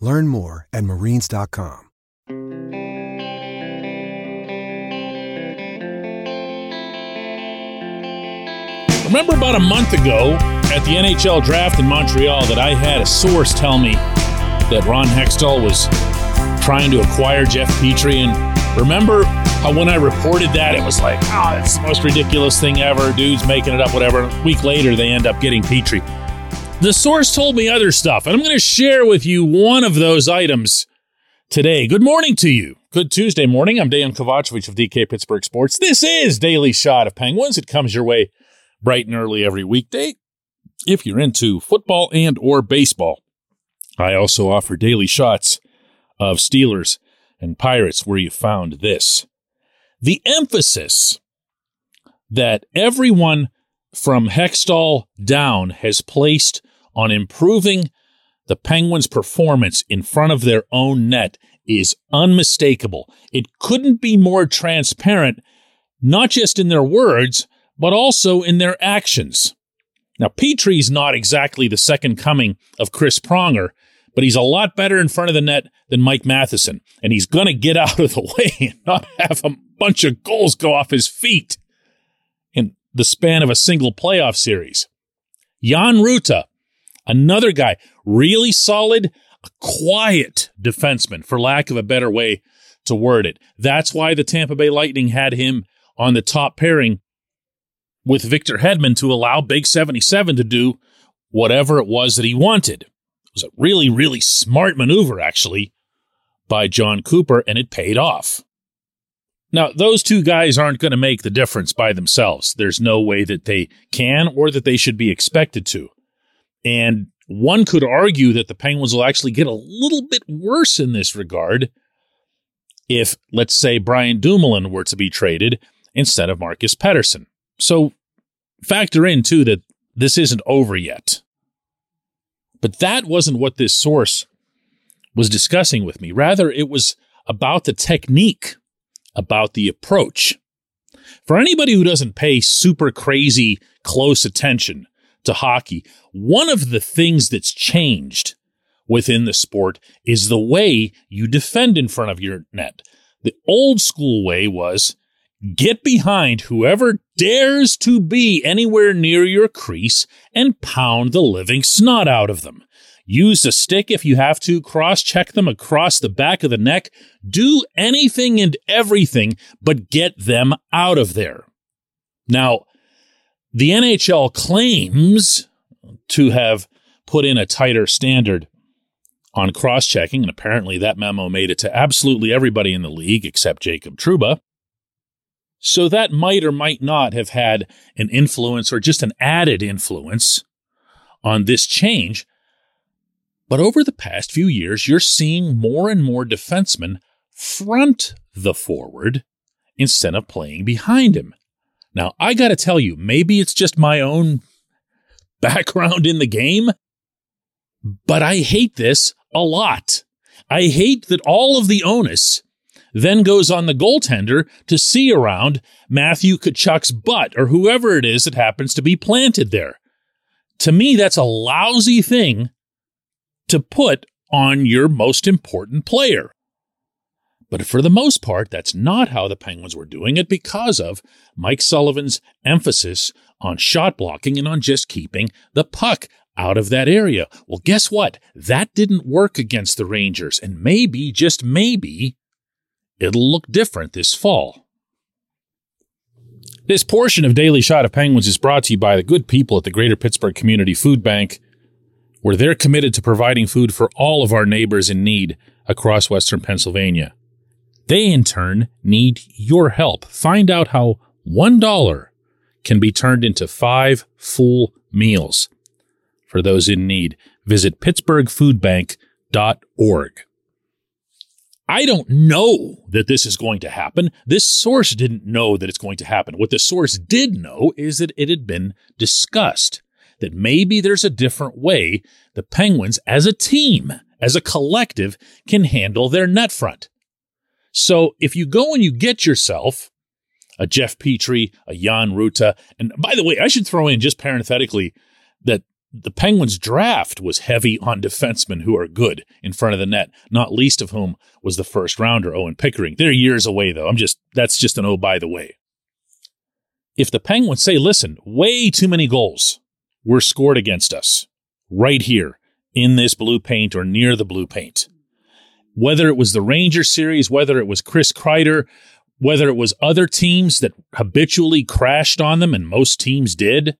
Learn more at marines.com. Remember about a month ago at the NHL draft in Montreal that I had a source tell me that Ron Hextall was trying to acquire Jeff Petry. And remember how when I reported that, it was like, oh, that's the most ridiculous thing ever. Dude's making it up, whatever. A week later, they end up getting Petry. The source told me other stuff, and I'm going to share with you one of those items today. Good morning to you. Good Tuesday morning. I'm Dan Kovacevic of DK Pittsburgh Sports. This is Daily Shot of Penguins. It comes your way bright and early every weekday. If you're into football and or baseball, I also offer daily shots of Steelers and Pirates where you found this. The emphasis that everyone from Hextall down has placed on improving the Penguins' performance in front of their own net is unmistakable. It couldn't be more transparent, not just in their words, but also in their actions. Now, Petry's not exactly the second coming of Chris Pronger, but he's a lot better in front of the net than Mike Matheson, and he's going to get out of the way and not have a bunch of goals go off his feet in the span of a single playoff series. Jan Rutta, another guy, really solid, a quiet defenseman, for lack of a better way to word it. That's why the Tampa Bay Lightning had him on the top pairing with Victor Hedman to allow Big 77 to do whatever it was that he wanted. It was a really, really smart maneuver, actually, by Jon Cooper, and it paid off. Now, those two guys aren't going to make the difference by themselves. There's no way that they can or that they should be expected to. And one could argue that the Penguins will actually get a little bit worse in this regard if, let's say, Brian Dumoulin were to be traded instead of Marcus Pettersson. So factor in too that this isn't over yet. But that wasn't what this source was discussing with me. Rather, it was about the technique, about the approach. For anybody who doesn't pay super crazy close attention to hockey, one of the things that's changed within the sport is the way you defend in front of your net. The old school way was Get behind whoever dares to be anywhere near your crease and pound the living snot out of them. Use the stick if you have to, cross check them across the back of the neck. Do anything and everything, but get them out of there. Now, the NHL claims to have put in a tighter standard on cross checking, and apparently that memo made it to absolutely everybody in the league except Jacob Trouba. So that might or might not have had an influence or just an added influence on this change. But over the past few years, you're seeing more and more defensemen front the forward instead of playing behind him. Now, I got to tell you, maybe it's just my own background in the game, but I hate this a lot. I hate that all of the onus then goes on the goaltender to see around Matthew Tkachuk's butt or whoever it is that happens to be planted there. To me, that's a lousy thing to put on your most important player. But for the most part, that's not how the Penguins were doing it because of Mike Sullivan's emphasis on shot blocking and on just keeping the puck out of that area. Well, guess what? That didn't work against the Rangers. And maybe, just maybe, it'll look different this fall. This portion of Daily Shot of Penguins is brought to you by the good people at the Greater Pittsburgh Community Food Bank, where they're committed to providing food for all of our neighbors in need across Western Pennsylvania. They, in turn, need your help. Find out how $1 can be turned into five full meals for those in need. Visit pittsburghfoodbank.org. I don't know that this is going to happen. This source didn't know that it's going to happen. What the source did know is that it had been discussed that maybe there's a different way the Penguins as a team, as a collective, can handle their net front. So if you go and you get yourself a Jeff Petry, a Jan Rutta, and by the way, I should throw in just parenthetically that the Penguins draft was heavy on defensemen who are good in front of the net, not least of whom was the first rounder, Owen Pickering. They're years away, though. I'm just, that's just an oh, by the way. If the Penguins say, listen, way too many goals were scored against us right here in this blue paint or near the blue paint, whether it was the Ranger series, whether it was Chris Kreider, whether it was other teams that habitually crashed on them, and most teams did,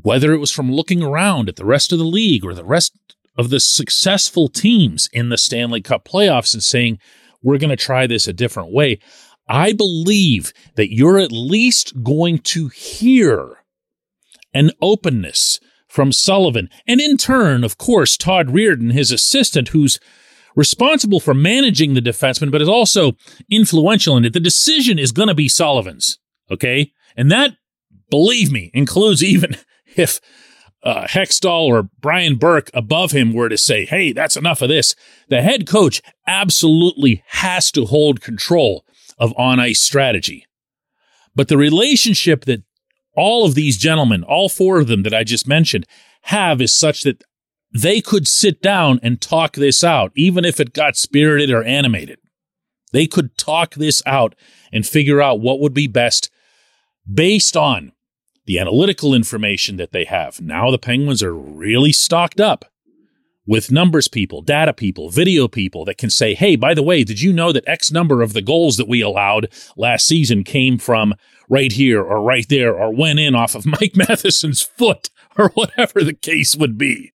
whether it was from looking around at the rest of the league or the rest of the successful teams in the Stanley Cup playoffs and saying, we're going to try this a different way. I believe that you're at least going to hear an openness from Sullivan. And in turn, of course, Todd Reirden, his assistant, who's responsible for managing the defenseman, but is also influential in it. The decision is going to be Sullivan's. Okay. And that, believe me, includes even if uh, Hextall or Brian Burke above him were to say, hey, that's enough of this, the head coach absolutely has to hold control of on ice strategy. But the relationship that all of these gentlemen, all four of them that I just mentioned, have is such that they could sit down and talk this out, even if it got spirited or animated. They could talk this out and figure out what would be best based on the analytical information that they have. Now the Penguins are really stocked up with numbers people, data people, video people that can say, hey, by the way, did you know that X number of the goals that we allowed last season came from right here or right there or went in off of Mike Matheson's foot or whatever the case would be?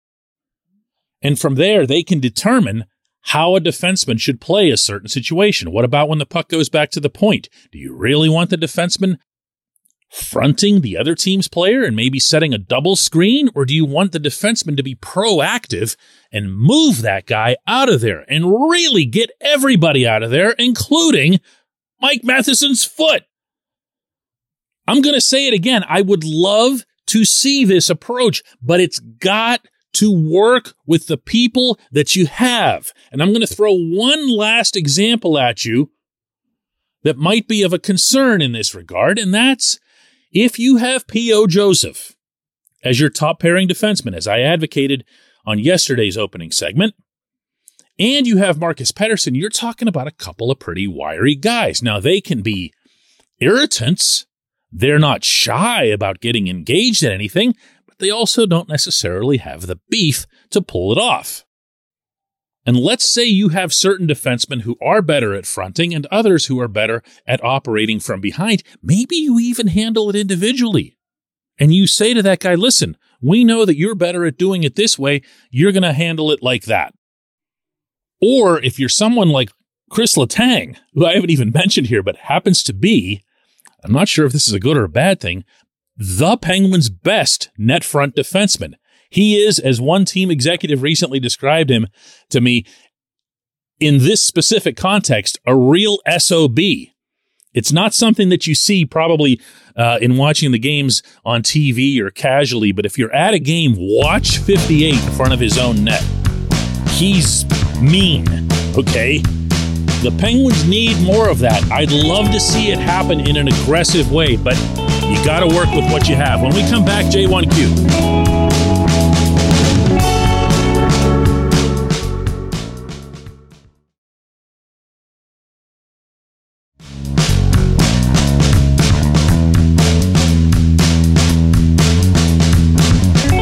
And from there, they can determine how a defenseman should play a certain situation. What about when the puck goes back to the point? Do you really want the defenseman fronting the other team's player and maybe setting a double screen? Or do you want the defenseman to be proactive and move that guy out of there and really get everybody out of there, including Mike Matheson's foot? I'm going to say it again. I would love to see this approach, but it's got to work with the people that you have. And I'm going to throw one last example at you that might be of a concern in this regard, and that's if you have P.O. Joseph as your top pairing defenseman, as I advocated on yesterday's opening segment, and you have Marcus Pettersson, you're talking about a couple of pretty wiry guys. Now, they can be irritants. They're not shy about getting engaged in anything, they also don't necessarily have the beef to pull it off. And let's say you have certain defensemen who are better at fronting and others who are better at operating from behind. Maybe you even handle it individually. And you say to that guy, listen, we know that you're better at doing it this way. You're going to handle it like that. Or if you're someone like Chris Letang, who I haven't even mentioned here, but happens to be, I'm not sure if this is a good or a bad thing, the Penguins' best net front defenseman. He is, as one team executive recently described him to me, in this specific context, a real SOB. It's not something that you see probably uh, in watching the games on TV or casually, but if you're at a game, watch 58 in front of his own net. He's mean, okay? The Penguins need more of that. I'd love to see it happen in an aggressive way, but you got to work with what you have. When we come back, J1Q.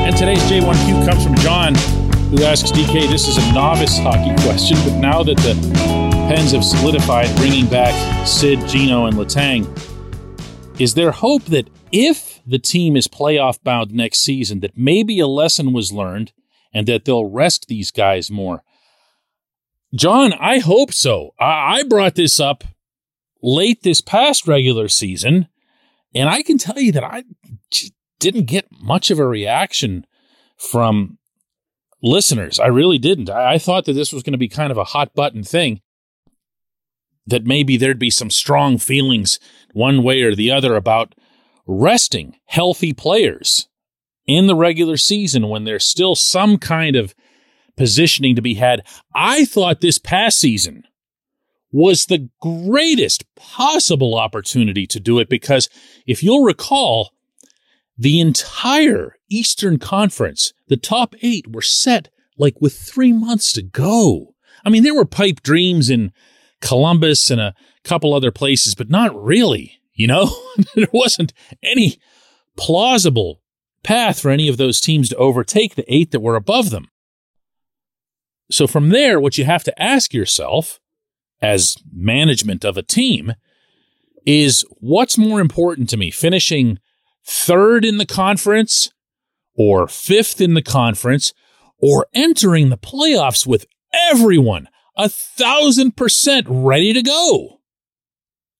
And today's J1Q comes from John, who asks DK, this is a novice hockey question, but now that the Pens have solidified bringing back Sid, Gino, and Letang. Is there hope that if the team is playoff bound next season, that maybe a lesson was learned and that they'll rest these guys more? John, I hope so. I brought this up late this past regular season, and I can tell you that I didn't get much of a reaction from listeners. I really didn't. I, thought that this was going to be kind of a hot button thing, that maybe there'd be some strong feelings one way or the other about resting healthy players in the regular season when there's still some kind of positioning to be had. I thought this past season was the greatest possible opportunity to do it because if you'll recall, the entire Eastern Conference, the top eight were set like with three months to go. I mean, there were pipe dreams in Columbus and a couple other places, but not really, you know? there wasn't any plausible path for any of those teams to overtake the eight that were above them. So from there, what you have to ask yourself as management of a team is what's more important to me, finishing third in the conference or fifth in the conference or entering the playoffs with everyone a thousand percent ready to go.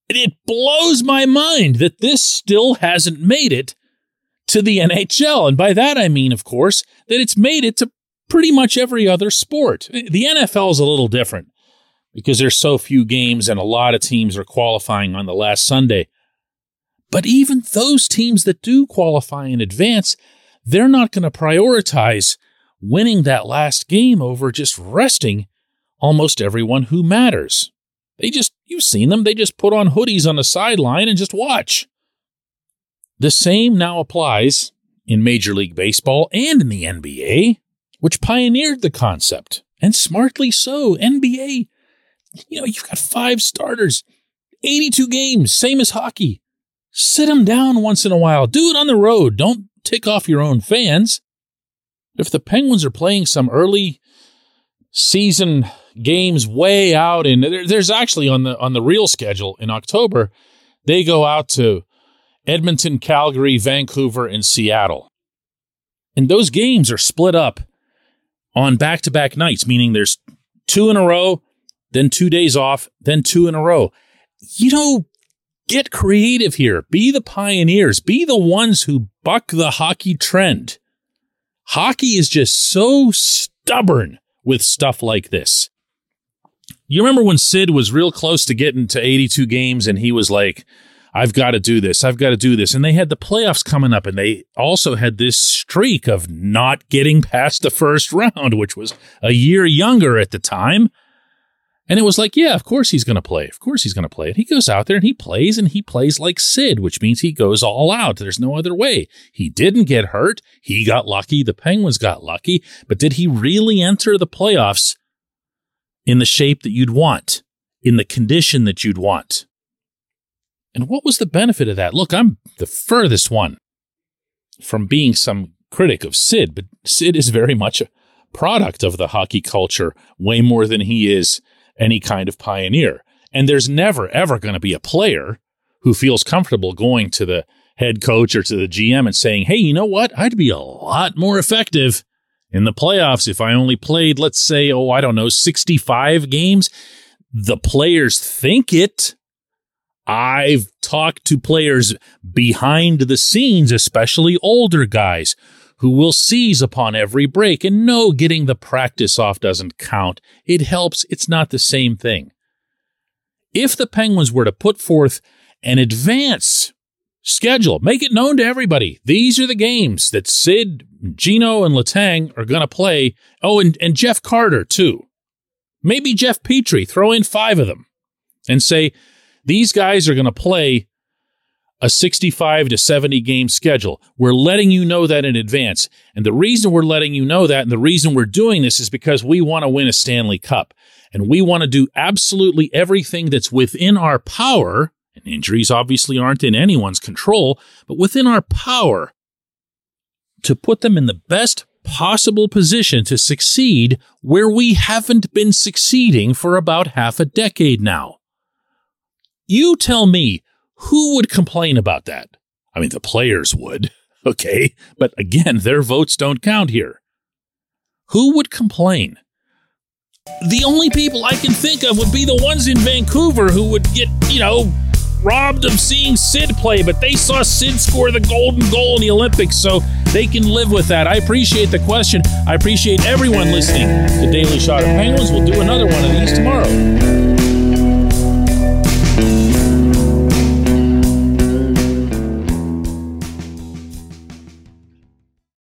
It blows my mind that this still hasn't made it to the NHL. And by that I mean, of course, that it's made it to pretty much every other sport. The NFL is a little different because there's so few games and a lot of teams are qualifying on the last Sunday. But even those teams that do qualify in advance, they're not going to prioritize winning that last game over just resting almost everyone who matters. They just, you've seen them, they just put on hoodies on the sideline and just watch. The same now applies in Major League Baseball and in the NBA, which pioneered the concept, and smartly so. NBA, you know, you've got five starters, 82 games, same as hockey. Sit them down once in a while. Do it on the road. Don't tick off your own fans. If the Penguins are playing some early season games way out and there's actually on the on the real schedule in October, they go out to Edmonton, Calgary, Vancouver, and Seattle. And those games are split up on back-to-back nights, meaning there's two in a row, then two days off, then two in a row. You know, Get creative here. Be the pioneers. Be the ones who buck the hockey trend. Hockey is just so stubborn with stuff like this. You remember when Sid was real close to getting to 82 games and he was like, I've got to do this. I've got to do this. And they had the playoffs coming up and they also had this streak of not getting past the first round, which was a year younger at the time. And it was like, yeah, of course he's going to play. Of course he's going to play. And he goes out there and he plays and he plays like Sid, which means he goes all out. There's no other way. He didn't get hurt. He got lucky. The Penguins got lucky. But did he really enter the playoffs in the shape that you'd want, in the condition that you'd want? And what was the benefit of that? Look, I'm the furthest one from being some critic of Sid, but Sid is very much a product of the hockey culture way more than he is any kind of pioneer. And there's never, ever going to be a player who feels comfortable going to the head coach or to the GM and saying, Hey, you know what? I'd be a lot more effective in the playoffs if I only played, let's say, oh, I don't know, 65 games. The players think it. I've talked to players behind the scenes, especially older guys who will seize upon every break. And no, getting the practice off doesn't count. It helps. It's not the same thing. If the Penguins were to put forth an advance schedule, make it known to everybody. These are the games that Sid, Gino, and Letang are going to play. Oh, and, and Jeff Carter, too. Maybe Jeff Petry. throw in five of them and say, these guys are going to play a 65 to 70 game schedule. We're letting you know that in advance. And the reason we're letting you know that and the reason we're doing this is because we want to win a Stanley Cup. And we want to do absolutely everything that's within our power. And injuries obviously aren't in anyone's control, but within our power to put them in the best possible position to succeed where we haven't been succeeding for about half a decade now. You tell me who would complain about that? I mean, the players would, okay? But again, their votes don't count here. Who would complain? The only people I can think of would be the ones in Vancouver who would get, you know, robbed of seeing Sid play, but they saw Sid score the golden goal in the Olympics, so they can live with that. I appreciate the question. I appreciate everyone listening to Daily Shot of Penguins. We'll do another one of these.